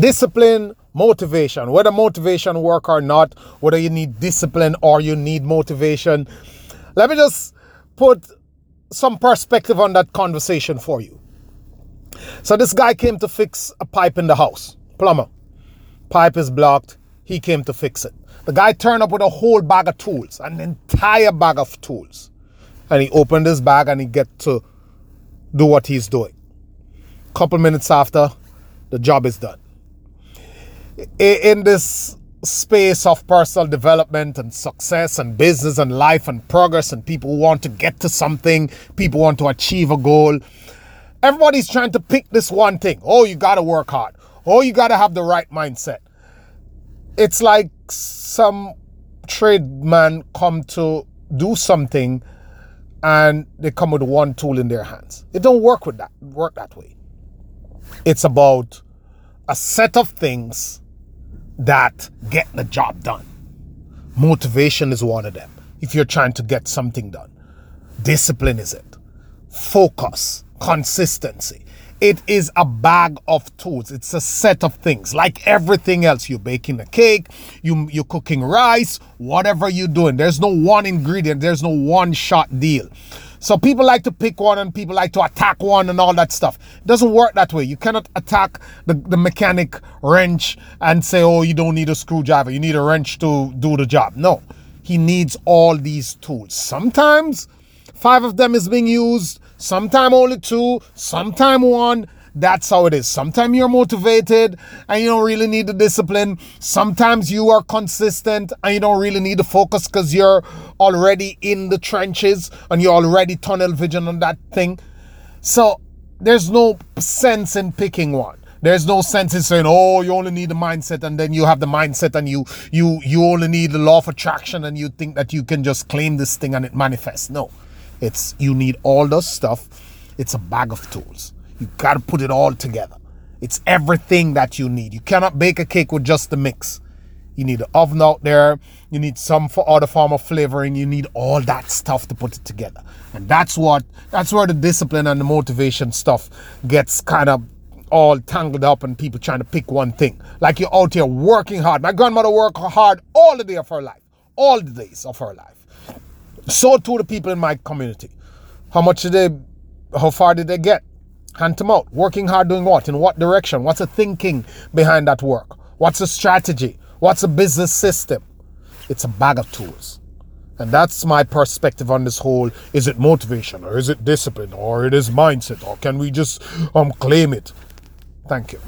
Discipline, motivation, whether motivation work or not, whether you need discipline or you need motivation. Let me just put some perspective on that conversation for you. So this guy came to fix a pipe in the house. Plumber. Pipe is blocked. He came to fix it. The guy turned up with a whole bag of tools, an entire bag of tools. And he opened his bag and he get to do what he's doing. Couple minutes after, the job is done. In this space of personal development and success and business and life and progress and people want to get to something, people want to achieve a goal. Everybody's trying to pick this one thing. Oh, you got to work hard. Oh, you got to have the right mindset. It's like some trade tradesman come to do something and they come with one tool in their hands. It don't work with that work that way. It's about a set of things that get the job done. Motivation is one of them. If you're trying to get something done, discipline is it. Focus, consistency. It is a bag of tools. It's a set of things. Like everything else, you're baking a cake, you, you're cooking rice, whatever you're doing. There's no one ingredient, there's no one shot deal. So people like to pick one and people like to attack one and all that stuff. It doesn't work that way. You cannot attack the, the mechanic wrench and say, oh, you don't need a screwdriver. You need a wrench to do the job. No, he needs all these tools. Sometimes five of them is being used sometime only two, sometime one. That's how it is. Sometimes you're motivated and you don't really need the discipline. Sometimes you are consistent and you don't really need the focus because you're already in the trenches and you're already tunnel vision on that thing. So there's no sense in picking one. There's no sense in saying, "Oh, you only need the mindset," and then you have the mindset, and you you you only need the law of attraction, and you think that you can just claim this thing and it manifests. No, it's you need all the stuff. It's a bag of tools. You got to put it all together. It's everything that you need. You cannot bake a cake with just the mix. You need an oven out there. You need some for other form of flavoring. You need all that stuff to put it together. And that's what that's where the discipline and the motivation stuff gets kind of all tangled up and people trying to pick one thing. Like you're out here working hard. My grandmother worked hard all the day of her life. All the days of her life. So too the people in my community. How much did they, how far did they get? Hand them out. Working hard doing what? In what direction? What's the thinking behind that work? What's the strategy? What's the business system? It's a bag of tools. And that's my perspective on this whole is it motivation or is it discipline or it is mindset or can we just um claim it? Thank you.